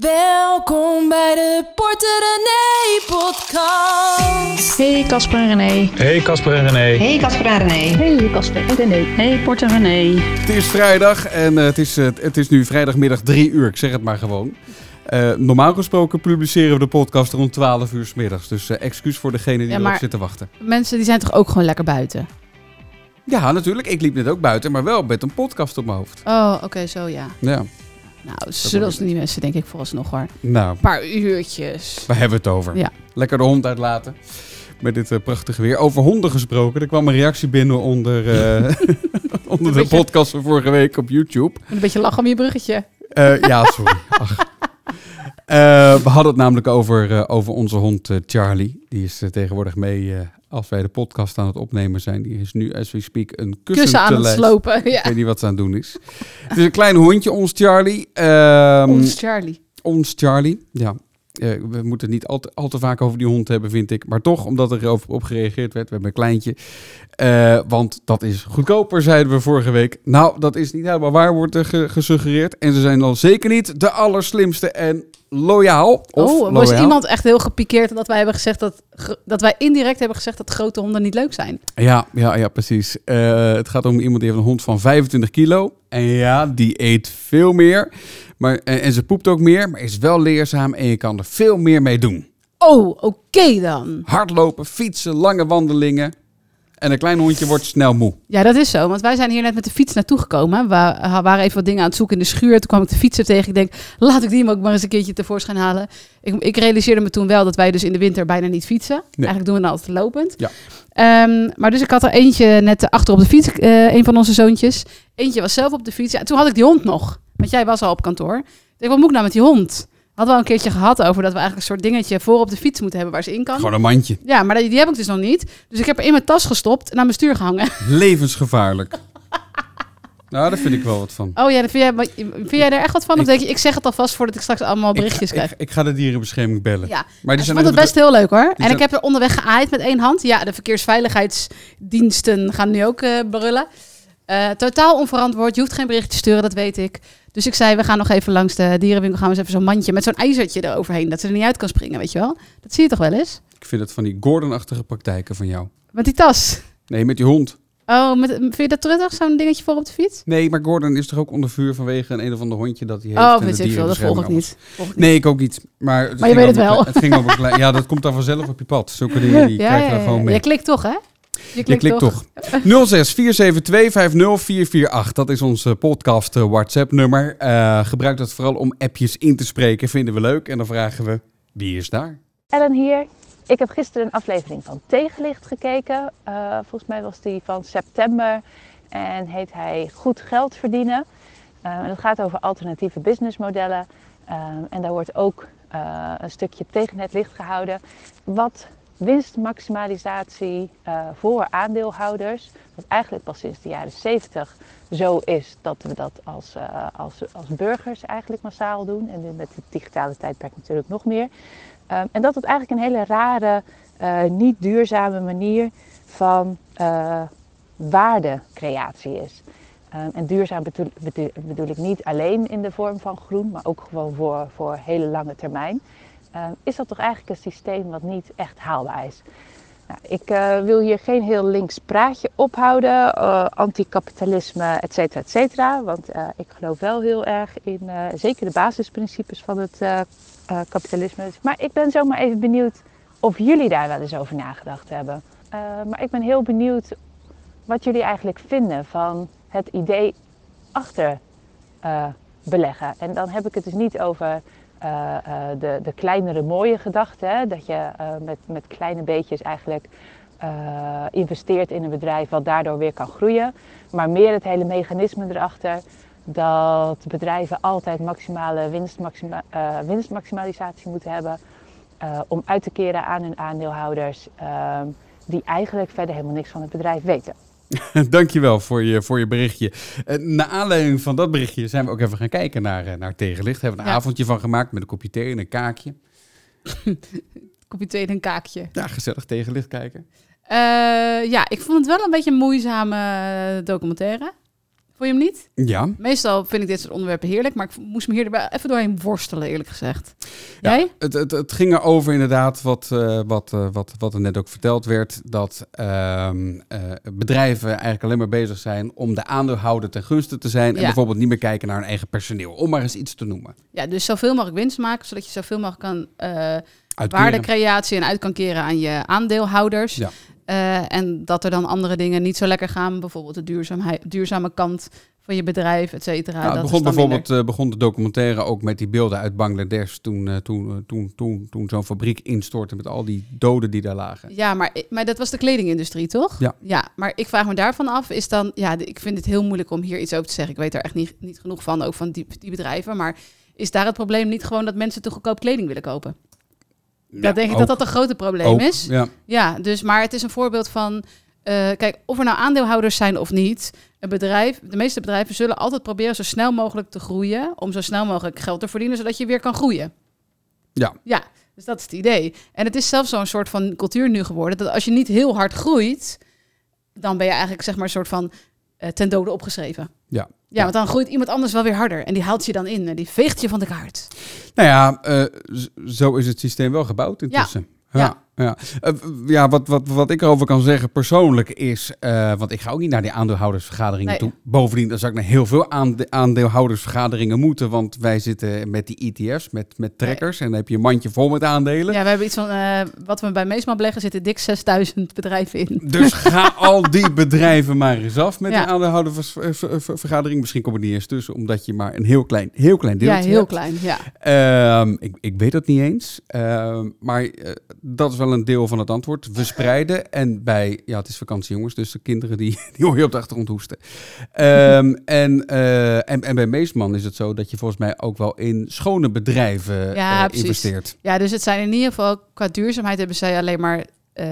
Welkom bij de Porter René podcast. Hey Casper en René. Hey Casper en René. Hey Casper en René. Hey Casper en René. Hey Porter René. Het is vrijdag en eh, het, is, eh, het is nu vrijdagmiddag 3 uur. Ik zeg het maar gewoon. Eh, normaal gesproken publiceren we de podcast rond 12 uur s middags. Dus excuus voor degene die Ja, erop maar- zitten wachten. Mensen die zijn toch ook gewoon lekker buiten? Ja, natuurlijk. Ik liep net ook buiten, maar wel met een podcast op mijn hoofd. Oh, oké, zo ja. Ja, Nou, zullen die mensen denk ik vooralsnog hoor. Een nou, paar uurtjes. waar hebben we het over? Ja. Lekker de hond uitlaten. Met dit eh, prachtige weer. Over honden gesproken. Er kwam een reactie binnen onder, eh, onder de beetje- podcast van vorige week op YouTube. Een beetje lachen om je bruggetje. Eh, ja, sorry. Ach. We hadden het namelijk over, over onze hond Charlie. Die is tegenwoordig mee als wij de podcast aan het opnemen zijn. Die is nu, as we speak, een kussen, Kussen aan te het slopen. Ik weet niet wat ze aan het doen is. Het is een klein hondje, ons Charlie. Ehm, Ons Charlie. ons Charlie, ja. Eh, we moeten het niet al te, al te vaak over die hond hebben, vind ik. Maar toch, omdat er over op gereageerd werd. We hebben een kleintje. Eh, want dat is goedkoper, zeiden we vorige week. Nou, dat is niet helemaal waar, wordt er ge- gesuggereerd. En ze zijn dan zeker niet de allerslimste en loyaal. Of oh, was loyaal. iemand echt heel gepikeerd dat wij hebben gezegd dat, dat wij indirect hebben gezegd dat grote honden niet leuk zijn? Ja, ja, ja, precies. Eh, het gaat om iemand die heeft een hond van 25 kilo. En ja, die eet veel meer. Maar, en, en ze poept ook meer, maar is wel leerzaam en je kan er veel meer mee doen. Oh, oké dan. Hardlopen, fietsen, lange wandelingen. En een klein hondje wordt snel moe. Ja, dat is zo. Want wij zijn hier net met de fiets naartoe gekomen. We waren even wat dingen aan het zoeken in de schuur. Toen kwam ik de fietser tegen. Ik denk, laat ik die hem ook maar eens een keertje tevoorschijn halen. Ik, ik realiseerde me toen wel dat wij dus in de winter bijna niet fietsen. Eigenlijk doen we het altijd lopend. Ja. Ehm, maar dus ik had er eentje net achter op de fiets, eh, een van onze zoontjes. Eentje was zelf op de fiets. Ja, toen had ik die hond nog. Want jij was al op kantoor. Ik denk, wat moet ik nou met die hond? Hadden we al een keertje gehad over dat we eigenlijk een soort dingetje voor op de fiets moeten hebben waar ze in kan. Gewoon een mandje. Ja, maar die, die heb ik dus nog niet. Dus ik heb er in mijn tas gestopt en aan mijn stuur gehangen. Levensgevaarlijk. nou, daar vind ik wel wat van. Oh ja, vind jij, vind jij er echt wat van? Of Ik- denk je, ik zeg het alvast voordat ik straks allemaal berichtjes ik, ga, krijg? ik, ik ga de dierenbescherming bellen. Ja, maar ik die zijn vond het best heel leuk hoor. En zijn- ik heb er onderweg geaaid met één hand. Ja, de verkeersveiligheidsdiensten gaan nu ook eh brullen. Eh, totaal onverantwoord. Je hoeft geen bericht te sturen, dat weet ik. Dus ik zei, we gaan nog even langs de dierenwinkel. Gaan we eens even zo'n mandje met zo'n ijzertje eroverheen. Dat ze er niet uit kan springen, weet je wel? Dat zie je toch wel eens? Ik vind het van die Gordon-achtige praktijken van jou. Met die tas. Nee, met die hond. Oh, met, vind je dat terug, zo'n dingetje voor op de fiets? Nee, maar Gordon is toch ook onder vuur vanwege een, een of ander hondje dat hij heeft. Oh, weet ik veel. Dat volg ik niet. Volg ik niet. Nee, ik ook niet. Maar, Maar je weet het wel. Het ging over Ja, dat komt dan vanzelf op je pad. Zulke dingen die krijg je dan gewoon mee. Je klikt toch, hè? Je Je klikt toch. 06 472 50448. Dat is ons podcast eh, WhatsApp nummer. Eh, gebruik dat vooral om appjes in te spreken. Vinden we leuk. En dan vragen we, wie is daar? Ellen hier. Ik heb gisteren een aflevering van Tegenlicht gekeken. Eh, volgens mij was die van september en heet hij Goed geld verdienen. Eh, en het gaat over alternatieve businessmodellen. En daar wordt ook eh, een stukje tegen het licht gehouden. Wat winstmaximalisatie eh, voor aandeelhouders, wat eigenlijk pas sinds de jaren 70 zo is dat we dat als, eh, als, als burgers eigenlijk massaal doen. En met het digitale tijdperk natuurlijk nog meer. Um, en dat het eigenlijk een hele rare, uh, niet duurzame manier van waardecreatie is. Um, en duurzaam bedoel, bedoel, bedoel, ik niet alleen in de vorm van groen, maar ook gewoon voor, voor hele lange termijn. Um, is dat toch eigenlijk een systeem wat niet echt haalbaar is? Nou, ik uh, wil hier geen heel links praatje ophouden, uh, anticapitalisme, et cetera, et cetera. Want uh, ik geloof wel heel erg in zeker de basisprincipes van het kapitalisme. Maar ik ben zomaar even benieuwd of jullie daar wel eens over nagedacht hebben. maar ik ben heel benieuwd wat jullie eigenlijk vinden van het idee achter beleggen. En dan heb ik het dus niet over uh, uh, de, de kleinere mooie gedachte. Hè? Dat je uh, met, met kleine beetjes eigenlijk investeert in een bedrijf wat daardoor weer kan groeien. Maar meer het hele mechanisme erachter dat bedrijven altijd maximale winstmaxima, winstmaximalisatie moeten hebben. om uit te keren aan hun aandeelhouders die eigenlijk verder helemaal niks van het bedrijf weten. Dankjewel voor je, voor je berichtje. Uh, naar aanleiding van dat berichtje zijn we ook even gaan kijken naar, uh, naar Tegenlicht. Hebben we een Ja. avondje van gemaakt met een kopje thee en een kaakje. Kopje thee en een kaakje. Ja, gezellig Tegenlicht kijken. Uh, ja, ik vond het wel een beetje een moeizame documentaire. Vond je hem niet? Ja. Meestal vind ik dit soort onderwerpen heerlijk, maar ik moest me hier erbij even doorheen worstelen, eerlijk gezegd. Ja, Jij? Het, het, het ging erover inderdaad, wat, eh, wat, eh, wat, wat er net ook verteld werd, dat ehm, eh, bedrijven eigenlijk alleen maar bezig zijn om de aandeelhouder ten gunste te zijn en Ja. bijvoorbeeld niet meer kijken naar hun eigen personeel, om maar eens iets te noemen. Ja, dus zoveel mogelijk winst maken, zodat je zoveel mogelijk kan waardecreatie en uit kan keren aan je aandeelhouders. Ja. Eh, en dat er dan andere dingen niet zo lekker gaan, bijvoorbeeld de duurzaamheid, duurzame kant van je bedrijf, et cetera. Nou, begon bijvoorbeeld eh, begon de documentaire ook met die beelden uit Bangladesh toen, eh, toen, toen, toen, toen zo'n fabriek instortte met al die doden die daar lagen. Ja, maar, maar dat was de kledingindustrie, toch? Ja. Ja, maar ik vraag me daarvan af, is dan... Ja, ik vind het heel moeilijk om hier iets over te zeggen. Ik weet er echt niet, niet genoeg van, ook van die, die bedrijven. Maar is daar het probleem niet gewoon dat mensen te goedkoop kleding willen kopen? Ja, dat denk ik ook- dat dat een grote probleem ook, is. Ja. Ja, dus, maar het is een voorbeeld van... eh, kijk, of er nou aandeelhouders zijn of niet... Een bedrijf, de meeste bedrijven zullen altijd proberen zo snel mogelijk te groeien... om zo snel mogelijk geld te verdienen, zodat je weer kan groeien. Ja. Ja, dus dat is het idee. En het is zelfs zo'n soort van cultuur nu geworden... dat als je niet heel hard groeit... dan ben je eigenlijk zeg maar een soort van eh, ten dode opgeschreven. Ja. Ja, want dan groeit iemand anders wel weer harder. En die haalt je dan in en die veegt je van de kaart. Nou ja, eh, zo is het systeem wel gebouwd intussen. Ja. Ja. Ja, Eh, ja wat, wat, wat ik erover kan zeggen persoonlijk is, eh, want ik ga ook niet naar die aandeelhoudersvergaderingen Nee. toe. Bovendien, dan zou ik naar heel veel aande- aandeelhoudersvergaderingen moeten, want wij zitten met die ETF's, met, met trekkers, en dan heb je een mandje vol met aandelen. Ja, we hebben iets van... eh, wat we bij Meesman beleggen zitten dik 6000 bedrijven in. Dus ga al die bedrijven maar eens af met Ja. die aandeelhoudersvergadering. Misschien kom ik niet eens tussen, omdat je maar een heel klein, heel klein Ja, deeltje heel hebt. klein. Ja. Ehm, ik, ik weet dat niet eens. Ehm, maar dat is wel een deel van het antwoord. We spreiden. En bij, ja, het is vakantie jongens, dus de kinderen die, die hoor je op de achtergrond hoesten. Ehm, en, eh, en, en bij Meesman is het zo dat je volgens mij ook wel in schone bedrijven Ja, eh, precies. investeert. ja, dus het zijn in ieder geval... Qua duurzaamheid hebben zij alleen maar... eh,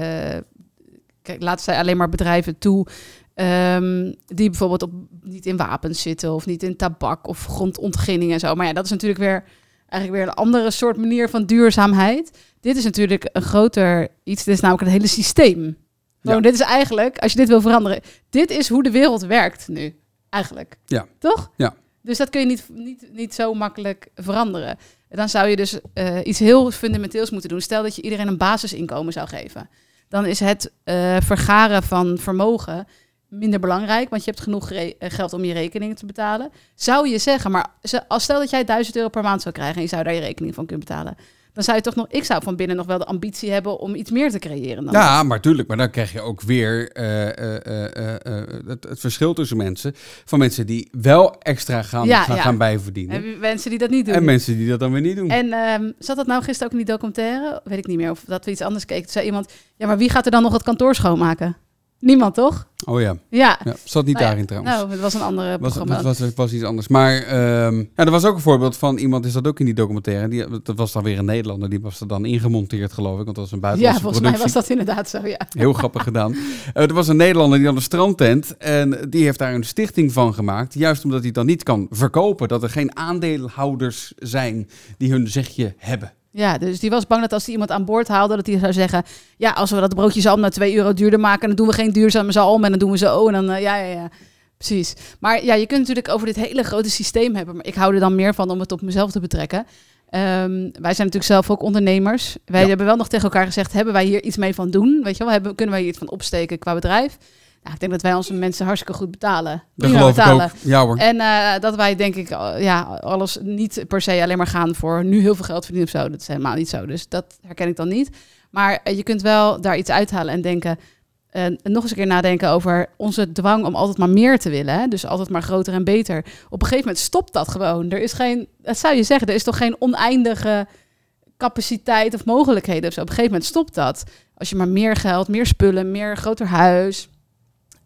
kijk, laten zij alleen maar bedrijven toe... ehm, die bijvoorbeeld op, niet in wapens zitten... of niet in tabak of grondontginning en zo. Maar ja, dat is natuurlijk weer... Eigenlijk weer een andere soort manier van duurzaamheid. Dit is natuurlijk een groter iets. Dit is namelijk het hele systeem. Gewoon, Ja. Dit is eigenlijk, als je dit wil veranderen... Dit is hoe de wereld werkt nu. Eigenlijk. Ja. Toch? Ja. Dus dat kun je niet, niet, niet zo makkelijk veranderen. Dan zou je dus eh, iets heel fundamenteels moeten doen. Stel dat je iedereen een basisinkomen zou geven. Dan is het eh, vergaren van vermogen minder belangrijk, want je hebt genoeg eh, geld om je rekeningen te betalen. Zou je zeggen, maar als stel dat jij 1000 euro per maand zou krijgen en je zou daar je rekening van kunnen betalen, dan zou je toch nog, ik zou van binnen nog wel de ambitie hebben om iets meer te creëren. Dan Ja, maar tuurlijk. Maar dan krijg je ook weer eh, eh, het, het verschil tussen mensen. Van mensen die wel extra gaan, Ja, gaan, ja. gaan bijverdienen. Je mensen die dat niet doen? En mensen die dat dan weer niet doen. En ehm, zat dat nou gisteren ook in die documentaire? Weet ik niet meer. Of dat we iets anders keken. Toen zei iemand, ja, maar wie gaat er dan nog het kantoor schoonmaken? Niemand, toch? Oh ja. Ja. ja. Zat niet Nou ja, daarin trouwens. Nou, het was een andere Was, programma. was, was, was iets anders. Maar ehm, ja, er was ook een voorbeeld van iemand, is dat ook in die documentaire. Die, dat was dan weer een Nederlander, die was er dan ingemonteerd, geloof ik. Want dat was een ja, buitenlandse volgens mij productie. was dat inderdaad zo, ja. Heel grappig gedaan. Eh, er was een Nederlander die had een strandtent. En die heeft daar een stichting van gemaakt. Juist omdat hij het dan niet kan verkopen. Dat er geen aandeelhouders zijn die hun zegje hebben. Ja, dus die was bang dat als hij iemand aan boord haalde, dat hij zou zeggen... Ja, als we dat broodje zalm naar 2 euro duurder maken, dan doen we geen duurzame zalm en dan doen we zo. En dan, eh, ja, ja, ja. Precies. Maar ja, je kunt natuurlijk over dit hele grote systeem hebben. Maar ik hou er dan meer van om het op mezelf te betrekken. Ehm, wij zijn natuurlijk zelf ook ondernemers. Wij Ja. hebben wel nog tegen elkaar gezegd, hebben wij hier iets mee van doen? Weet je wel, hebben, kunnen wij hier iets van opsteken qua bedrijf? Ik denk dat wij onze mensen hartstikke goed betalen. Dat geloof betalen. ik ook. Ja hoor. En eh, dat wij denk ik ja, alles niet per se alleen maar gaan voor nu heel veel geld verdienen of zo. Dat is helemaal niet zo. Dus dat herken ik dan niet. Maar eh, je kunt wel daar iets uithalen en denken. En nog eens een keer nadenken over onze dwang om altijd maar meer te willen. Hè? Dus altijd maar groter en beter. Op een gegeven moment stopt dat gewoon. Er is geen, dat zou je zeggen, er is toch geen oneindige capaciteit of mogelijkheden. zo. Op een gegeven moment stopt dat. Als je maar meer geld, meer spullen, meer groter huis.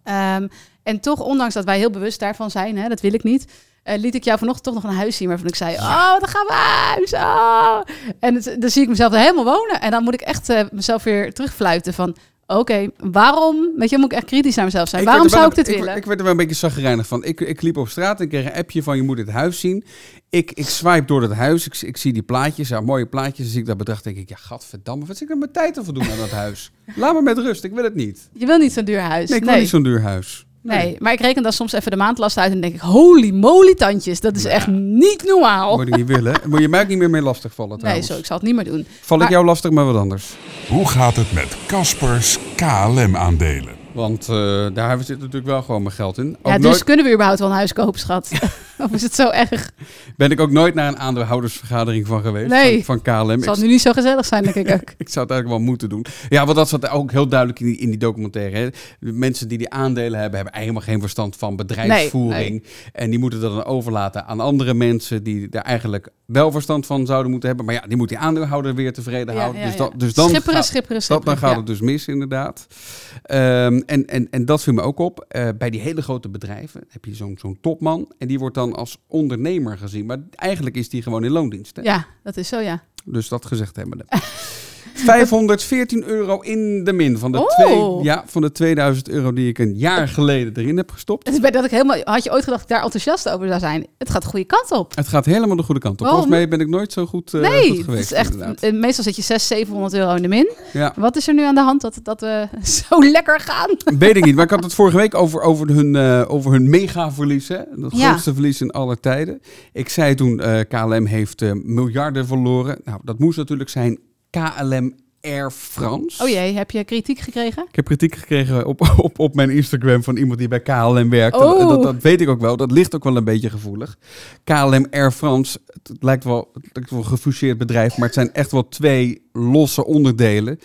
Ehm, en toch, ondanks dat wij heel bewust daarvan zijn, hè, dat wil ik niet, eh, liet ik jou vanochtend toch nog een huis zien waarvan ik zei, oh, dan gaan we huis. Oh. En het, dan zie ik mezelf er helemaal wonen. En dan moet ik echt eh, mezelf weer terugfluiten van, oké, waarom, weet je, moet ik echt kritisch naar mezelf zijn. waarom zou ik dit willen? Ik, werd er wel een beetje zagrijnig van. Ik, ik liep op straat en ik kreeg een appje van je moet het huis zien. Ik, ik swipe door het huis. Ik, ik zie die plaatjes, ja, mooie plaatjes. Dus ik dat bedacht, denk ik, ja, gadverdamme, wat zit ik met mijn tijd te voldoen aan dat huis? Laat me met rust, ik wil het niet. Je wil niet zo'n duur huis. Nee, ik wil niet zo'n duur huis. Nee, maar ik reken dan soms even de maandlast uit en denk ik, holy moly tandjes, dat is echt niet normaal. Moet ik niet willen. Moet je mij ook niet meer mee lastigvallen Nee, trouwens. zo, ik zal het niet meer doen. Val ik jou lastig, maar wat anders. Hoe gaat het met Caspers KLM-aandelen? Want eh, daar zit natuurlijk wel gewoon mijn geld in. Ook Ja, dus nooit, kunnen we überhaupt wel een huis kopen, schat? of is het zo erg? ben ik ook nooit naar een aandeelhoudersvergadering van geweest. Nee. Van, van KLM. Het zal Ik, nu niet zo gezellig zijn, denk ik ook. ik zou het eigenlijk wel moeten doen. Ja, want dat zat ook heel duidelijk in die, in die documentaire. Hè. De mensen die die aandelen hebben, hebben helemaal geen verstand van bedrijfsvoering. En die moeten dat dan overlaten aan andere mensen die daar eigenlijk wel verstand van zouden moeten hebben. Maar ja, die moet die aandeelhouder weer tevreden Ja, houden. ja, dus, dat, dus dan schipperen, gaat- schipperen, Dat, schipperen. dan gaat het dus mis, inderdaad. Ehm, en, en, en dat viel me ook op. Eh, bij die hele grote bedrijven heb je zo'n zo'n topman. En die wordt dan als ondernemer gezien. Maar eigenlijk is die gewoon in loondienst. hè? Ja, dat is zo, ja. Dus dat gezegd hebben we. 514 euro in de min van de, Oh. twee, ja, van de 2000 euro die ik een jaar geleden erin heb gestopt. Het is bij dat ik helemaal, had je ooit gedacht dat ik daar enthousiast over zou zijn? Het gaat de goede kant op. Het gaat helemaal de goede kant op. Volgens mij ben ik nooit zo goed, eh, nee, goed het geweest. is echt, inderdaad. eh, meestal zit je 600, 700 euro in de min. Ja. Wat is er nu aan de hand dat, dat we zo lekker gaan? Weet ik niet, maar ik had het vorige week over, over hun, eh, over hun megaverlies. Hè? Het Ja. grootste verlies in alle tijden. Ik zei toen, eh, KLM heeft eh, miljarden verloren. Nou, dat moest natuurlijk zijn KLM Air France. Oh jee, heb je kritiek gekregen? Ik heb kritiek gekregen op, op, op mijn Instagram van iemand die bij KLM werkt. Oh. Dat, dat weet ik ook wel. Dat ligt ook wel een beetje gevoelig. KLM Air France, het, het lijkt wel, het lijkt wel een gefuseerd bedrijf, maar het zijn echt wel twee losse onderdelen.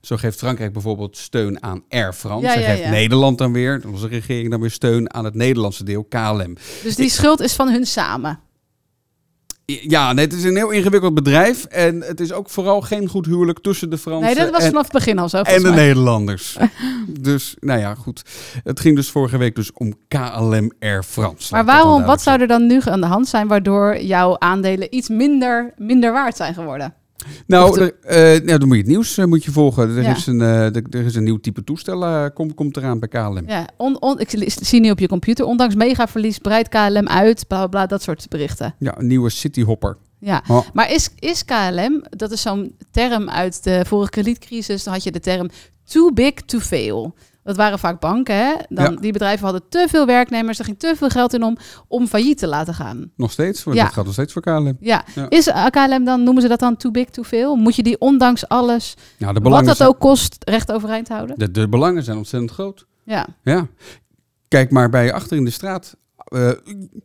Zo geeft Frankrijk bijvoorbeeld steun aan Air France. Ja, geeft ja. Nederland dan weer, onze regering dan weer steun aan het Nederlandse deel, KLM. Dus die schuld is van hun samen. Ja, nee, het is een heel ingewikkeld bedrijf. En het is ook vooral geen goed huwelijk tussen de Fransen Nee, dat was en, vanaf het begin al zo. en de mij. Nederlanders. dus, nou ja, goed. Het ging dus vorige week dus om KLM Air France. Maar waarom, wat zou er dan nu aan de hand zijn waardoor jouw aandelen iets minder, minder waard zijn geworden? Nou, er, eh, nou, dan moet je het nieuws eh, moet je volgen. Er, Ja. is een, eh, er, er is een nieuw type toestel, komt, komt eraan bij KLM. Ja, on, on, ik zie nu op je computer, ondanks megaverlies breidt KLM uit, bla bla bla, dat soort berichten. Ja, een nieuwe Cityhopper. Ja, Oh. maar is, is KLM, dat is zo'n term uit de vorige kredietcrisis, dan had je de term too big to fail. Dat waren vaak banken, hè? Dan, Ja. Die bedrijven hadden te veel werknemers, er ging te veel geld in om, om failliet te laten gaan. Nog steeds, want Ja. dat gaat nog steeds voor KLM. Ja. Ja. Is KLM dan, noemen ze dat dan too big to fail? Moet je die ondanks alles, Nou, de wat dat zijn, ook kost, recht overeind houden? de, de belangen zijn ontzettend groot. Ja. Ja. Kijk maar bij je achter in de straat. Eh,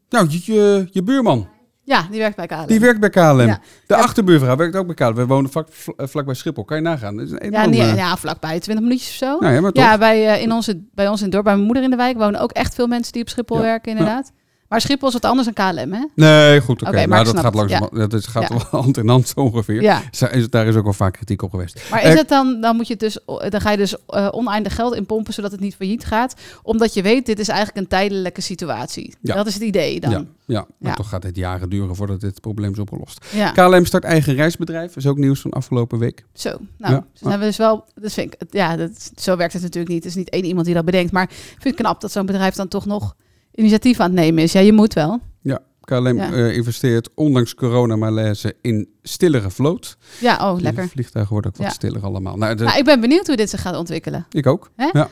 nou, je, je, je buurman, ja, die werkt bij KLM. die werkt bij KLM. Ja. De achterbuurvrouw werkt ook bij KLM. We wonen vlak, vl- vlakbij Schiphol. Kan je nagaan? Dat is een ja, nee, ja, vlakbij, 20 minuutjes of zo. Nou ja, maar. Ja, bij, eh, in onze, bij ons in het dorp, bij mijn moeder in de wijk, wonen ook echt veel mensen die op Schiphol Ja. werken, inderdaad. Maar Schiphol is wat anders dan KLM, hè? Nee, goed, oké. Maar dat gaat langzaam. Dat is, gaat Ja. wel hand in hand zo ongeveer. Ja. Daar is ook wel vaak kritiek op geweest. Maar is Eh, het dan, dan moet je dus, dan ga je dus eh, oneindig geld in pompen zodat het niet failliet gaat, omdat je weet dit is eigenlijk een tijdelijke situatie. Ja. Dat is het idee dan. Ja, Ja. maar toch gaat het jaren duren voordat dit probleem is opgelost. ja. KLM start eigen reisbedrijf. is ook nieuws van afgelopen week. Zo. Nou, Ja. dus dan hebben we dus wel, dat vind ik, ja, dat, zo werkt het natuurlijk niet. Het is niet één iemand die dat bedenkt, maar ik vind het knap dat zo'n bedrijf dan toch nog initiatief aan het nemen is. Ja, je moet wel. Ja, KLM Ja. eh, investeert ondanks coronamalaise in stillere vloot. Ja, oh, De lekker. vliegtuigen worden ook wat Ja. stiller allemaal. Nou, de- Nou, ik ben benieuwd hoe dit zich gaat ontwikkelen. ik ook. Hè? Ja.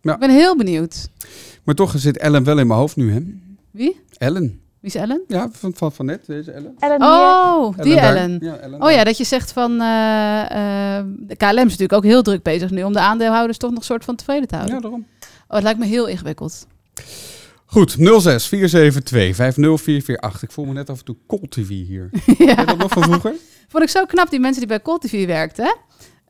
Ja. Ik ben heel benieuwd. Maar toch zit Ellen wel in mijn hoofd nu, hè? Wie? Ellen. Wie is Ellen? Ja, van, van, van net, deze Ellen. Ellen. Oh, die. Ellen. Ja, Ellen Oh ja, dat je zegt van eh, eh, de KLM is natuurlijk ook heel druk bezig nu om de aandeelhouders toch nog soort van tevreden te houden. Ja, daarom. Oh, het lijkt me heel ingewikkeld. Goed, 06 472 50448. Ik voel me net af en toe Cold TV hier. Ja. dat nog van vroeger? Vond ik zo knap, die mensen die bij Call TV werkten.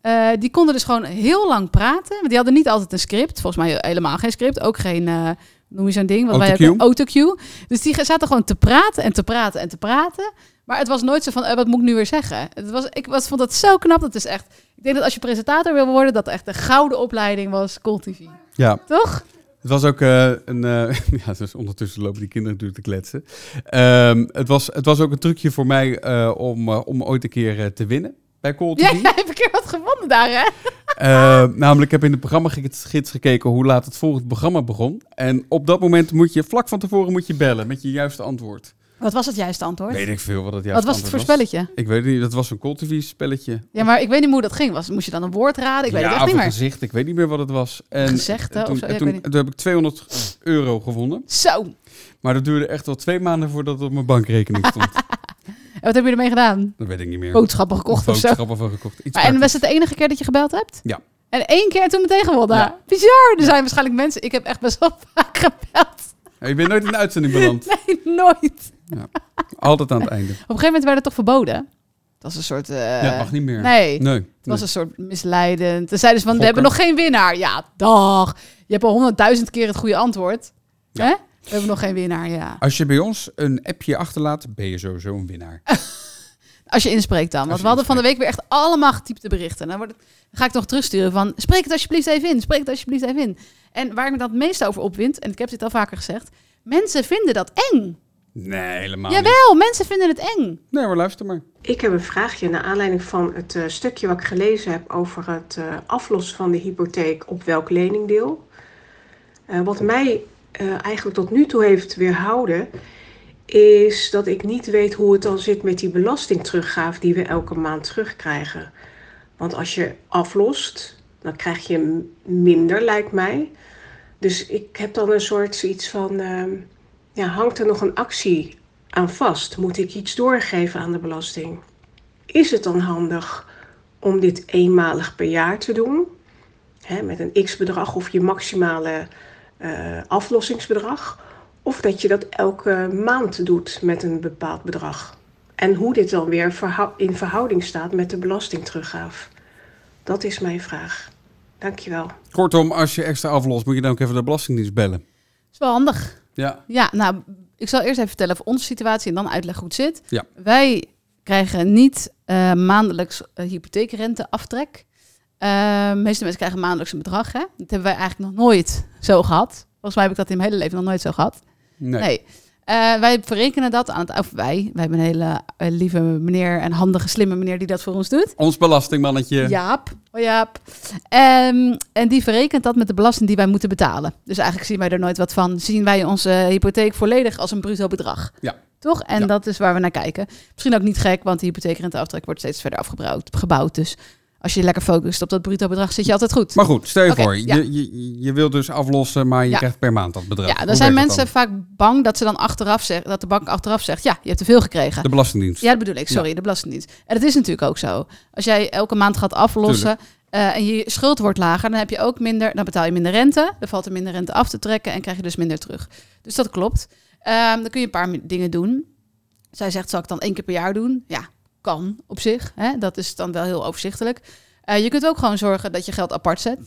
Eh, die konden dus gewoon heel lang praten. Want die hadden niet altijd een script. Volgens mij helemaal geen script. Ook geen, eh, noem je zo'n ding? Wat wij ook- autocue. Dus die zaten gewoon te praten en te praten en te praten. Maar het was nooit zo van, eh, wat moet ik nu weer zeggen? Het was, ik was, vond dat zo knap. Dat is echt, ik denk dat als je presentator wil worden, dat echt de gouden opleiding was Call TV. Ja, Toch? Het was ook eh, een. eh, ja, dus ondertussen lopen die kinderen natuurlijk te kletsen. Ehm, het, was, het was ook een trucje voor mij eh, om, om ooit een keer te winnen bij Cold Ja, jij hebt een keer wat gewonnen daar, hè? Eh, namelijk, ik heb in het programma gids gekeken hoe laat het volgende programma begon. En op dat moment moet je, vlak van tevoren, moet je bellen met je juiste antwoord. Wat was het juiste antwoord? Weet ik veel wat het Wat juiste was het voor spelletje? Ik weet niet, dat was een TV spelletje. Ja, maar ik weet niet meer hoe dat ging. Was, moest je dan een woord raden? Ik weet ja, het echt niet een meer. gezicht, ik weet niet meer wat het was. En Gezegde toen, of zo, ja, ik toen, weet niet. toen heb ik 200 euro gewonnen. Zo. Maar dat duurde echt wel twee maanden voordat het op mijn bankrekening stond. En wat heb je ermee gedaan? dat weet ik niet meer. Boodschappen gekocht of zo? Boodschappen van gekocht. Iets Maar, en was het de enige keer dat je gebeld hebt? Ja. En één keer en toen meteen gewonnen? Ja. Bizar. Er zijn waarschijnlijk mensen... Ik heb echt best wel vaak gebeld. Ja, je bent nooit in de uitzending beland. Nee, nooit. Altijd aan het einde. Op een gegeven moment werd het toch verboden? Het was een soort... eh, ja, dat mag niet meer. Nee, Nee. het was nee. een soort misleidend. Toen zeiden ze van, we hebben nog geen winnaar. Ja, dag. Je hebt al honderdduizend keer het goede antwoord. Ja. Hè? We hebben nog geen winnaar, ja. Als je bij ons een appje achterlaat, ben je sowieso een winnaar. Als je inspreekt dan. Want we hadden van de week weer echt allemaal getypte berichten. Dan, ga ik nog terugsturen van... Spreek het alsjeblieft even in. Spreek het alsjeblieft even in. En waar ik me dan het meest over opwind... En ik heb dit al vaker gezegd. Mensen vinden dat eng. Nee, helemaal niet. Jawel, mensen vinden het eng. Nee, maar luister maar. Ik heb een vraagje naar aanleiding van het eh, stukje wat ik gelezen heb over het eh, aflossen van de hypotheek op welk leningdeel. Eh, wat mij eh, eigenlijk tot nu toe heeft weerhouden, is dat ik niet weet hoe het dan zit met die belastingteruggave die we elke maand terugkrijgen. Want als je aflost, dan krijg je minder, lijkt mij. Dus ik heb dan een soort zoiets van, ehm, ja, hangt er nog een actie aan vast? Moet ik iets doorgeven aan de belasting? Is het dan handig om dit eenmalig per jaar te doen? Hè, met een x-bedrag of je maximale eh, aflossingsbedrag? Of dat je dat elke maand doet met een bepaald bedrag? En hoe dit dan weer verhou- in verhouding staat met de belastingteruggave? Dat is mijn vraag. Dankjewel. Kortom, als je extra aflost, moet je dan ook even de Belastingdienst bellen. is wel handig. Ja. Ja, nou, ik zal eerst even vertellen over onze situatie en dan uitleggen hoe het zit. Ja. Wij krijgen niet eh, maandelijks uh, hypotheekrenteaftrek. Uh, meeste mensen krijgen maandelijks een bedrag. Hè? Dat hebben wij eigenlijk nog nooit zo gehad. Volgens mij heb ik dat in mijn hele leven nog nooit zo gehad. Nee. nee. Uh, wij verrekenen dat aan het... Of wij, wij hebben een hele uh, lieve meneer en handige, slimme meneer die dat voor ons doet. Ons belastingmannetje. Jaap. Oh Jaap. Um, en die verrekent dat met de belasting die wij moeten betalen. Dus eigenlijk zien wij er nooit wat van. Zien wij onze hypotheek volledig als een bruto bedrag. Ja. Toch? En Ja. dat is waar we naar kijken. Misschien ook niet gek, want die hypotheekrenteaftrek wordt steeds verder afgebouwd, gebouwd. Dus als je lekker focust op dat bruto bedrag, zit je altijd goed. Maar goed, stel je voor, ja. je, je, je wilt dus aflossen, maar je Ja. krijgt per maand dat bedrag. ja, Hoe dan zijn mensen vaak bang dat ze dan achteraf zeggen, dat de bank achteraf zegt, ja, je hebt te veel gekregen. De Belastingdienst. Ja, dat bedoel ik. Sorry, de Belastingdienst. En dat is natuurlijk ook zo. Als jij elke maand gaat aflossen eh, en je schuld wordt lager, dan heb je ook minder, dan betaal je minder rente. Dan valt er minder rente af te trekken en krijg je dus minder terug. Dus dat klopt. Ehm, dan kun je een paar dingen doen. Zij zegt, zal ik dan één keer per jaar doen? Ja, kan op zich. Hè? Dat is dan wel heel overzichtelijk. Eh, je kunt ook gewoon zorgen dat je geld apart zet.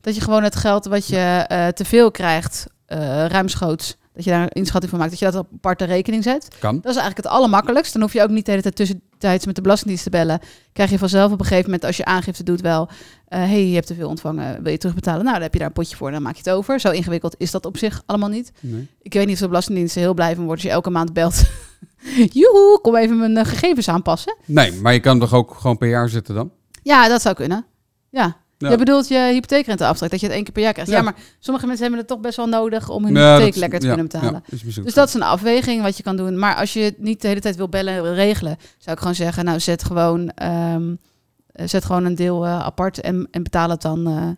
Dat je gewoon het geld wat je eh, te veel krijgt, eh ruimschoots, dat je daar een inschatting van maakt, dat je dat op aparte rekening zet. Kan. Dat is eigenlijk het allermakkelijkst. Dan hoef je ook niet de hele tijd tussentijds met de Belastingdienst te bellen. Krijg je vanzelf op een gegeven moment, als je aangifte doet, wel... hé, hey, je hebt te veel ontvangen, wil je terugbetalen? Nou, dan heb je daar een potje voor, dan maak je het over. Zo ingewikkeld is dat op zich allemaal niet. Nee. Ik weet niet of de Belastingdienst heel blij van wordt als je elke maand belt. Joehoe, kom even mijn eh, gegevens aanpassen. nee, maar je kan toch ook gewoon per jaar zitten dan? Ja, dat zou kunnen. Ja. Ja. Je bedoelt je hypotheekrenteaftrek, dat je het één keer per jaar krijgt. Ja, Ja. maar sommige mensen hebben het toch best wel nodig om hun Ja, hypotheek lekker te kunnen betalen. Dus zo. dat is een afweging wat je kan doen. Maar als je het niet de hele tijd wil bellen en regelen, zou ik gewoon zeggen, nou zet gewoon, ehm, eh, zet gewoon een deel eh, apart en, en betaal het dan eh,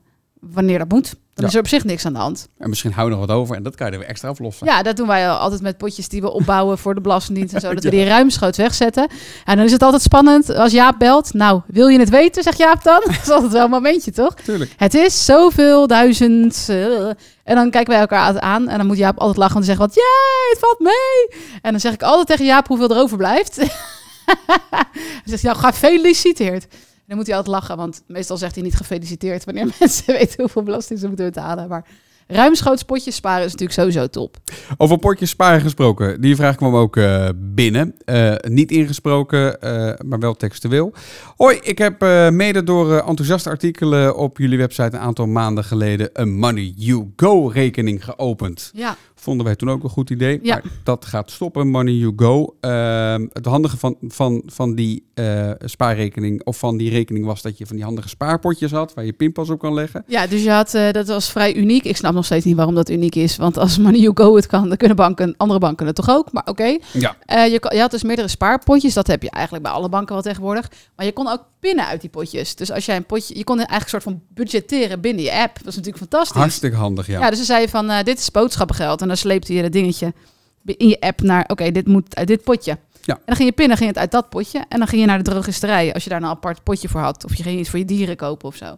wanneer dat moet. Dan Ja. is er op zich niks aan de hand. En misschien hou je nog wat over en dat kan je er weer extra aflossen. Ja, dat doen wij al altijd met potjes die we opbouwen voor de Belastingdienst en zo. Dat we die ruimschoots wegzetten. En dan is het altijd spannend als Jaap belt. Nou, wil je het weten, zegt Jaap dan? dat is altijd wel een momentje, toch? Tuurlijk. Het is zoveel duizend. eh, en dan kijken wij elkaar aan. En dan moet Jaap altijd lachen en zeggen: Wat, jee, het valt mee. En dan zeg ik altijd tegen Jaap hoeveel er overblijft. dan zegt hij: Nou, gefeliciteerd. Dan moet hij altijd lachen, want meestal zegt hij niet gefeliciteerd wanneer mensen weten hoeveel belasting ze moeten betalen. Maar ruimschoots potjes sparen is natuurlijk sowieso top. Over potjes sparen gesproken. Die vraag kwam ook eh, binnen. Eh, niet ingesproken, eh, maar wel textueel. Hoi, ik heb mede door enthousiaste artikelen op jullie website een aantal maanden geleden een Money You Go rekening geopend. Ja, Vonden wij toen ook een goed idee. Ja. Maar dat gaat stoppen, Money You Go. Ehm, het handige van, van, van die eh, spaarrekening of van die rekening was dat je van die handige spaarpotjes had waar je pinpas op kan leggen. Ja, dus je had, eh, dat was vrij uniek. Ik snap nog steeds niet waarom dat uniek is. Want als Money You Go het kan, dan kunnen banken, andere banken het toch ook. Maar oké. Ja. Eh, je, je had dus meerdere spaarpotjes. Dat heb je eigenlijk bij alle banken wel tegenwoordig. Maar je kon ook pinnen uit die potjes. Dus als jij een potje... Je kon eigenlijk een soort van budgetteren binnen je app. Dat is natuurlijk fantastisch. Hartstikke handig, ja. Ja, dus dan zei je van, eh, dit is boodschappengeld. En dan sleepte je dat dingetje in je app naar, oké, dit moet uit dit potje. Ja. En dan ging je pinnen, ging het uit dat potje. En dan ging je naar de drogisterij, als je daar een apart potje voor had. Of je ging iets voor je dieren kopen of zo.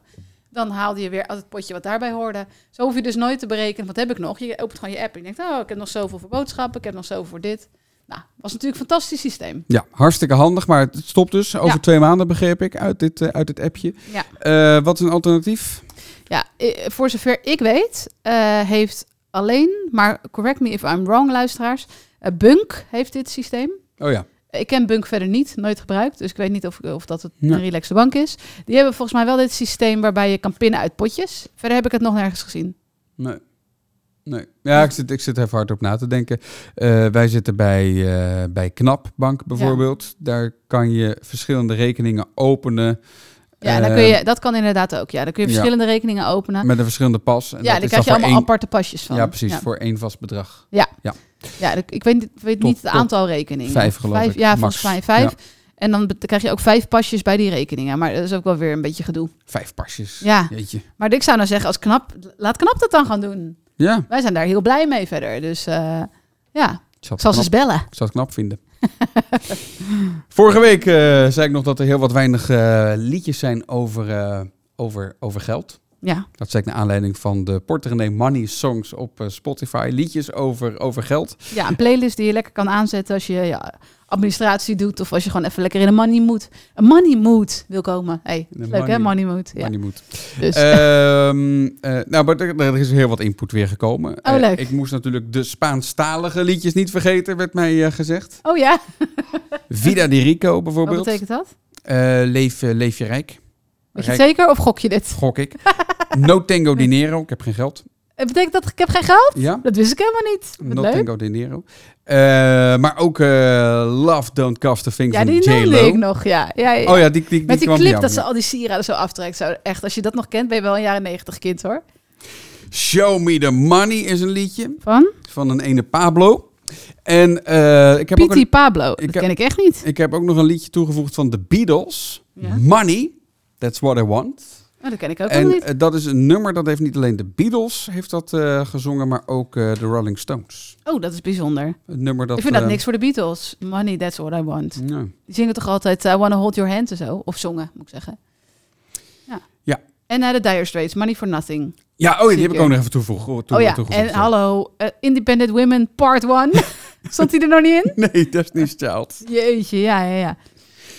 Dan haalde je weer uit het potje wat daarbij hoorde. Zo hoef je dus nooit te berekenen, wat heb ik nog? Je opent gewoon je app en je denkt, oh, ik heb nog zoveel voor boodschappen. Ik heb nog zoveel voor dit. Nou, was natuurlijk een fantastisch systeem. Ja, hartstikke handig, maar het stopt dus over Ja. twee maanden, begreep ik, uit dit, eh, uit dit appje. Ja. Eh, wat is een alternatief? Ja, voor zover ik weet, eh, heeft alleen, maar correct me if I'm wrong, luisteraars. Bunk heeft dit systeem. Oh ja. Ik ken Bunk verder niet, nooit gebruikt. Dus ik weet niet of, of dat het Ja. een relaxe bank is. Die hebben volgens mij wel dit systeem waarbij je kan pinnen uit potjes. Verder heb ik het nog nergens gezien. Nee. Nee. Ja, ik zit, ik zit even hard op na te denken. Eh, wij zitten bij, eh, bij Knapbank bijvoorbeeld. Daar kan je verschillende rekeningen openen. Ja, en dan kun je, dat kan inderdaad ook. Ja, dan kun je ja. verschillende rekeningen openen. Met een verschillende pas. En ja, is krijg je allemaal één- aparte pasjes van. Ja, precies. Ja, Voor één vast bedrag. ja ik- ik weet, niet- weet Tot- niet het aantal rekeningen. vijf, geloof vijf, ik, Ja, volgens mij vijf. Ja. En dan krijg je ook vijf pasjes bij die rekeningen. Maar dat is ook wel weer een beetje gedoe. Vijf pasjes. Ja. Jeetje. Maar ik zou nou zeggen, als knap, laat knap dat dan gaan doen. Ja, Wij zijn daar heel blij mee verder. Dus eh, ja, ik zal ze eens bellen. ik zal het knap vinden. Vorige week eh, zei ik nog dat er heel wat weinig eh, liedjes zijn over, over, over geld. Ja, Dat zei ik naar aanleiding van de Porterenee Money Songs op eh, Spotify. Liedjes over, over geld. Ja, een playlist die je lekker kan aanzetten als je ja, administratie doet of als je gewoon even lekker in een money mood, een money mood wil komen. Hey, leuk hè, money- mood. Ja. Money moet. Dus, Ehm, eh, nou, maar er, er is heel wat input weer gekomen. Oh, Eh, leuk. ik moest natuurlijk de Spaanstalige liedjes niet vergeten, werd mij gezegd. oh ja, Vida di Rico wat bijvoorbeeld. betekent dat? Leef, leef je rijk. Weet je het zeker of gok je dit? Gok ik. no tango dinero. Ik heb geen geld. Het betekent dat ik heb geen geld? Ja. Dat wist ik helemaal niet. Wat No leuk. tango dinero. Eh, maar ook eh, Love Don't Cost a Thing Ja, van die J-Lo. noemde ik nog, ja. ja, ja. Oh ja, die, die, die Met die kwam clip dat ze al die sieraden zo aftrekt. Zo, echt, als je dat nog kent, ben je wel een jaren negentig kind hoor. Show Me The Money is een liedje Van van een ene Pablo. En eh, ik, heb ook Piti een, Pablo. ik Dat heb- ken ik echt niet. ik heb ook nog een liedje toegevoegd van The Beatles. Ja. Money, That's What I Want. Oh, dat ken ik ook En niet. eh, dat is een nummer dat heeft niet alleen de Beatles heeft dat, eh, gezongen, maar ook eh, de Rolling Stones. Oh, dat is bijzonder. Een nummer dat... ik vind dat niks voor de Beatles. Money, that's what I want. ja. Die zingen toch altijd I Wanna Hold Your Hand en zo? Of zongen, moet ik zeggen. Ja. Ja. En naar de Dire Straits, Money for Nothing. Ja, oh, die Zie heb ik ook nog even toegevoegd. toe- oh ja, en hallo, eh, Independent Women Part 1. Stond die er nog niet in? Nee, Destiny's Child. Jeetje, ja, ja, ja.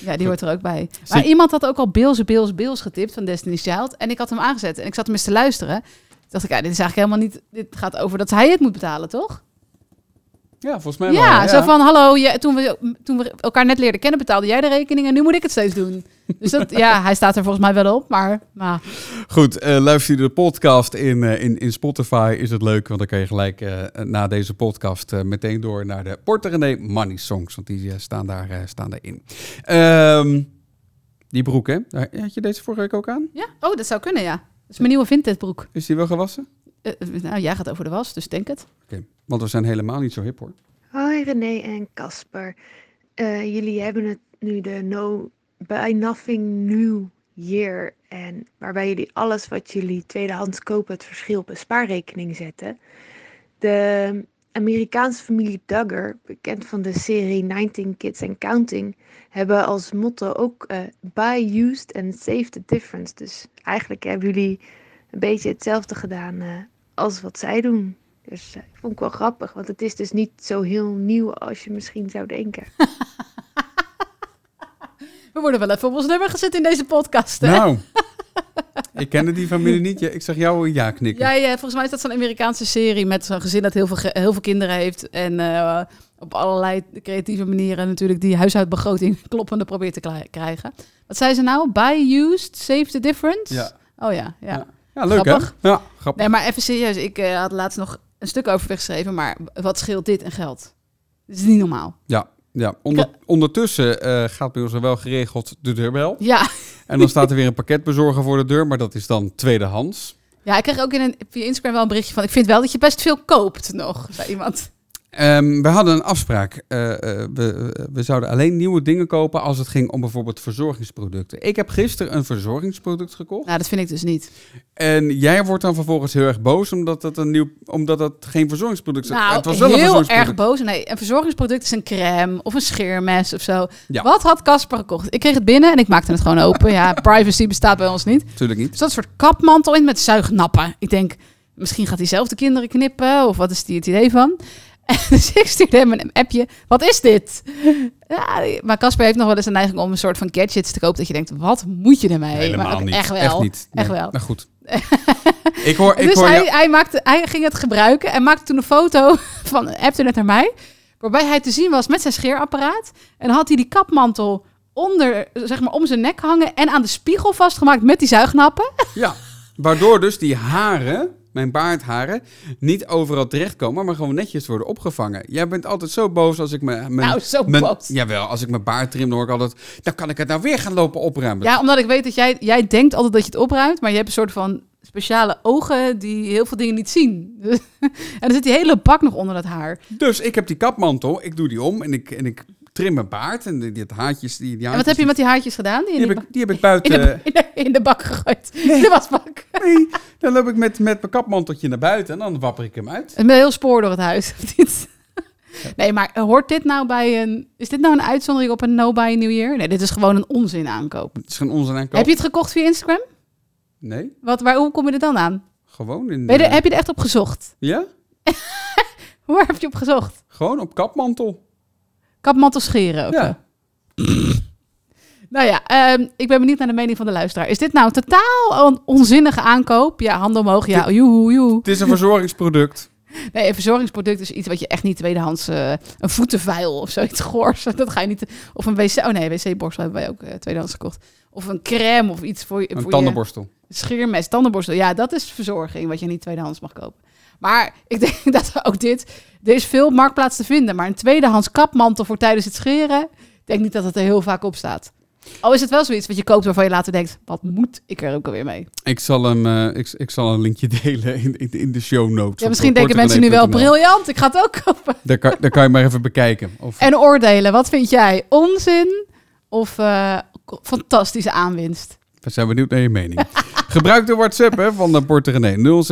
Ja, die hoort er ook bij. Maar Zit- iemand had ook al Bills, Bills, Bills getipt van Destiny's Child. En ik had hem aangezet en ik zat hem eens te luisteren. Toen dacht ik, ja, dit is eigenlijk helemaal niet... Dit gaat over dat hij het moet betalen, toch? Ja, volgens mij Ja, wel. zo van, hallo, je, toen, we, toen we elkaar net leerden kennen, betaalde jij de rekening en nu moet ik het steeds doen. Dus dat, ja, hij staat er volgens mij wel op, maar... maar Goed, eh, luister je de podcast in, eh, in, in Spotify, is het leuk, want dan kan je gelijk eh, na deze podcast meteen door naar de Porte René Money Songs, want die staan, daar, staan daarin. Ehm, die broek, hè? Had je deze vorige week ook aan? ja, oh, dat zou kunnen, ja. Dat is mijn nieuwe vintage broek. Is die wel gewassen? Eh, eh, nou, jij gaat over de was, dus denk het. Oké, want we zijn helemaal niet zo hip hoor. Hoi René en Casper. Eh, jullie hebben het nu de No Buy Nothing New Year. En waarbij jullie alles wat jullie tweedehands kopen het verschil op een spaarrekening zetten. De Amerikaanse familie Duggar, bekend van de serie 19 Kids and Counting, hebben als motto ook eh, Buy used and save the difference. Dus eigenlijk hebben jullie een beetje hetzelfde gedaan eh, als wat zij doen. Dus eh, ik vond ik wel grappig, want het is dus niet zo heel nieuw als je misschien zou denken. We worden wel even op ons nummer gezet in deze podcast, hè? Nou, ik kende die familie niet. Ik zag jou een ja knikken. Ja, ja, volgens mij is dat zo'n Amerikaanse serie met zo'n gezin dat heel veel, heel veel kinderen heeft. En eh, op allerlei creatieve manieren natuurlijk die huishoudbegroting kloppende probeert te krijgen. Wat zei ze nou? Buy used, save the difference? Ja. Oh ja, ja. Ja. Ja, leuk Grappig. hè? Ja, grappig. Nee, maar even serieus. Ik eh, had laatst nog een stuk over geschreven, maar wat scheelt dit en geld? Dat is niet normaal. Ja, ja. Onder, ondertussen eh, gaat bij ons wel geregeld de deurbel. Ja. En dan staat er weer een pakketbezorger voor de deur, maar dat is dan tweedehands. Ja, ik kreeg ook in een, via Instagram wel een berichtje van... ik vind wel dat je best veel koopt nog, zei iemand. Ehm, we hadden een afspraak. Eh, eh, we, we zouden alleen nieuwe dingen kopen als het ging om bijvoorbeeld verzorgingsproducten. Ik heb gisteren een verzorgingsproduct gekocht. Nou, dat vind ik dus niet. En jij wordt dan vervolgens heel erg boos omdat het, een nieuw, omdat het geen verzorgingsproduct is. Nou, het was wel een heel verzorgingsproduct. erg boos. Nee, een verzorgingsproduct is een crème of een scheermes of zo. Ja. Wat had Casper gekocht? Ik kreeg het binnen en ik maakte het gewoon open. Ja, privacy bestaat bij ons niet. Natuurlijk niet. Er zat een soort kapmantel in met zuignappen. Ik denk, misschien gaat hij zelf de kinderen knippen. Of wat is die het idee van? Dus ik stuurde hem een appje. Wat is dit? Ja, maar Casper heeft nog wel eens een neiging om een soort van gadgets te kopen. Dat je denkt, wat moet je ermee? Helemaal maar ook niet. Echt wel. Echt niet. Echt wel. Nou goed. ik hoor, ik dus hoor hij, hij, maakte, hij ging het gebruiken en maakte toen een foto van, appte het naar mij, waarbij hij te zien was met zijn scheerapparaat. En had hij die kapmantel onder, zeg maar, om zijn nek hangen en aan de spiegel vastgemaakt met die zuignappen. Ja, waardoor dus die haren, mijn baardharen, niet overal terechtkomen, maar gewoon netjes worden opgevangen. Jij bent altijd zo boos als ik me, mijn, Nou, zo mijn- boos. Jawel, als ik mijn baard trim, dan hoor ik altijd, dan kan ik het nou weer gaan lopen opruimen. Ja, omdat ik weet dat jij, jij denkt altijd dat je het opruimt, maar je hebt een soort van speciale ogen die heel veel dingen niet zien. en dan zit die hele bak nog onder dat haar. Dus ik heb die kapmantel, ik doe die om en ik, en ik trim mijn baard en die, die haartjes, die, die En wat heb je met die haartjes gedaan? Die Die heb, ik, die heb ik buiten... in, de, in, de, in de bak gegooid. In de wasbak. Nee, dan loop ik met, met mijn kapmanteltje naar buiten en dan wapper ik hem uit. Een heel spoor door het huis. Nee, maar hoort dit nou bij een... Is dit nou een uitzondering op een no buy New Year? Nee, dit is gewoon een onzin aankoop. Het is geen onzin aankoop. Heb je het gekocht via Instagram? Nee, Wat, waar, hoe kom je er dan aan? gewoon in... Je er- eh, heb je er echt op gezocht? Ja, Waar heb je op gezocht? gewoon op kapmantel. Kapmantel scheren of Ja. Nou ja, ehm, ik ben benieuwd naar de mening van de luisteraar. Is dit nou een totaal on- onzinnige aankoop? Ja, handen omhoog. Ja, joehoe, joehoe. Het is een verzorgingsproduct. Nee, een verzorgingsproduct is iets wat je echt niet tweedehands... eh, een voetenvuil of zoiets goors. Dat ga je niet... Of een wc... Oh nee, wc-borstel hebben wij ook eh, tweedehands gekocht. Of een crème of iets voor, je- Een voor tandenborstel. je scheermes, tandenborstel. Ja, dat is verzorging wat je niet tweedehands mag kopen. Maar ik denk dat ook dit... Er is veel marktplaats te vinden. Maar een tweedehands kapmantel voor tijdens het scheren... Ik denk niet dat het er heel vaak op staat. Al is het wel zoiets wat je koopt waarvan je later denkt... Wat moet ik er ook alweer mee? Ik zal, hem, eh, ik, ik zal een linkje delen in, in, in de show notes. Ja, misschien denken mensen nu wel briljant. Ik ga het ook kopen. Daar kan, daar kan je maar even bekijken. Of, En oordelen, wat vind jij? Onzin of eh, fantastische aanwinst? we zijn benieuwd naar je mening. Gebruik de WhatsApp hè, van de Porter René. 0647250448.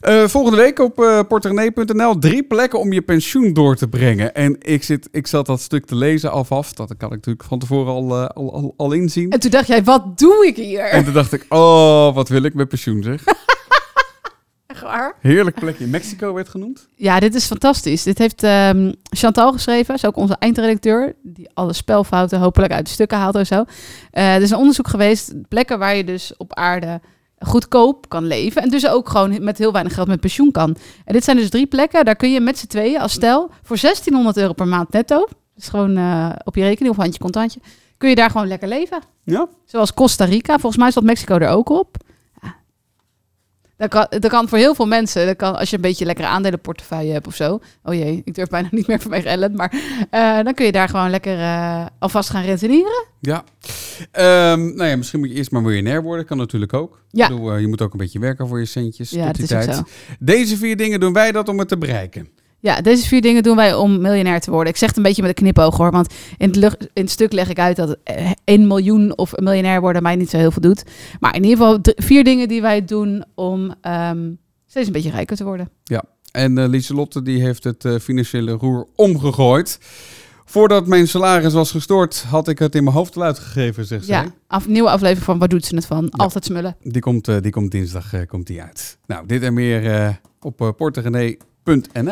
Eh volgende week op uh, drie plekken om je pensioen door te brengen. En ik, zit, ik zat dat stuk te lezen alvast. Dat kan ik natuurlijk van tevoren al, eh, al, al, al inzien. En toen dacht jij, wat doe ik hier? En toen dacht ik, oh, wat wil ik met pensioen zeg. Echt waar? Heerlijk plekje. Mexico werd genoemd. Ja, dit is fantastisch. Dit heeft ehm, Chantal geschreven. Is ook onze eindredacteur. Die alle spelfouten hopelijk uit de stukken haalt en zo. Er is een onderzoek geweest. Plekken waar je dus op aarde goedkoop kan leven. En dus ook gewoon met heel weinig geld met pensioen kan. En dit zijn dus drie plekken. Daar kun je met z'n tweeën als stel voor 1600 euro per maand netto. Dus gewoon eh, op je rekening of handje contantje. Kun je daar gewoon lekker leven. Ja, Zoals Costa Rica. Volgens mij staat Mexico er ook op. Dat, kan, dat kan voor heel veel mensen. Dat kan, als je een beetje lekkere aandelenportefeuille hebt of zo. Oh jee, ik durf bijna niet meer vanwege Ellen. Maar eh, dan kun je daar gewoon lekker eh, alvast gaan rentenieren. ja. Ehm, nou ja, misschien moet je eerst maar miljonair worden. Kan natuurlijk ook. Ja. Bedoel, eh, je moet ook een beetje werken voor je centjes. Ja, tot die tijd. Deze vier dingen doen wij dat om het te bereiken. Ja, deze vier dingen doen wij om miljonair te worden. Ik zeg het een beetje met een knipoog hoor. Want in het, lucht, in het stuk leg ik uit dat eh, 1 miljoen of een miljonair worden mij niet zo heel veel doet. Maar in ieder geval vier dingen die wij doen om ehm, steeds een beetje rijker te worden. En eh Lieselotte die heeft het eh, financiële roer omgegooid. Voordat mijn salaris was gestort, had ik het in mijn hoofd al uitgegeven, zegt Ja, zij. af, nieuwe aflevering van Waar doet ze het van? Altijd smullen. Die komt, eh, die komt dinsdag eh, komt die uit. Nou, dit en meer eh, op uh,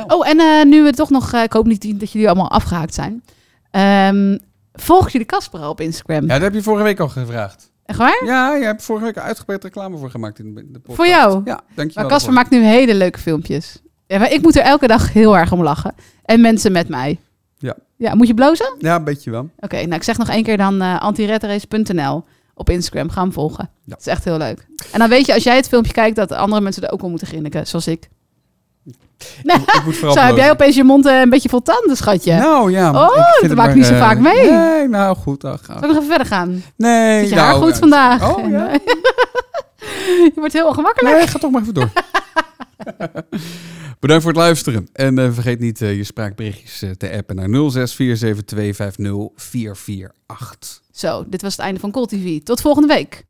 Oh, en eh, nu we toch nog, eh, ik hoop niet dat jullie allemaal afgehaakt zijn. Ehm volg jullie Casper al op Instagram? Ja, dat heb je vorige week al gevraagd. Echt waar? Ja, je hebt vorige week uitgebreid reclame voor gemaakt in de, podcast. Voor jou? Ja, dankjewel. Maar Casper maakt nu hele leuke filmpjes. Ja, maar ik moet er elke dag heel erg om lachen. En mensen met mij. Ja. Ja, moet je blozen? Ja, een beetje wel. Oké, nou ik zeg nog één keer dan uh, antiretrace.nl. op Instagram. Ga hem volgen. Ja. Het is echt heel leuk. En dan weet je, als jij het filmpje kijkt, dat andere mensen er ook wel moeten grinniken, zoals ik. Ik moet vooral Zo, heb jij opeens je mond eh, een beetje vol tanden, schatje? Nou ja. Oh, ik vind dat het maak ik maar, niet zo eh, vaak mee. Nee, nou goed. Dan gaan ik nog even verder gaan? Nee. Zit je nou, haar goed vandaag? Oh ja. je wordt heel ongemakkelijk. Nee, ga toch maar even door. Bedankt voor het luisteren. En eh, vergeet niet je spraakberichtjes te appen naar 0647250448. Zo, dit was het einde van Cool TV. Tot volgende week.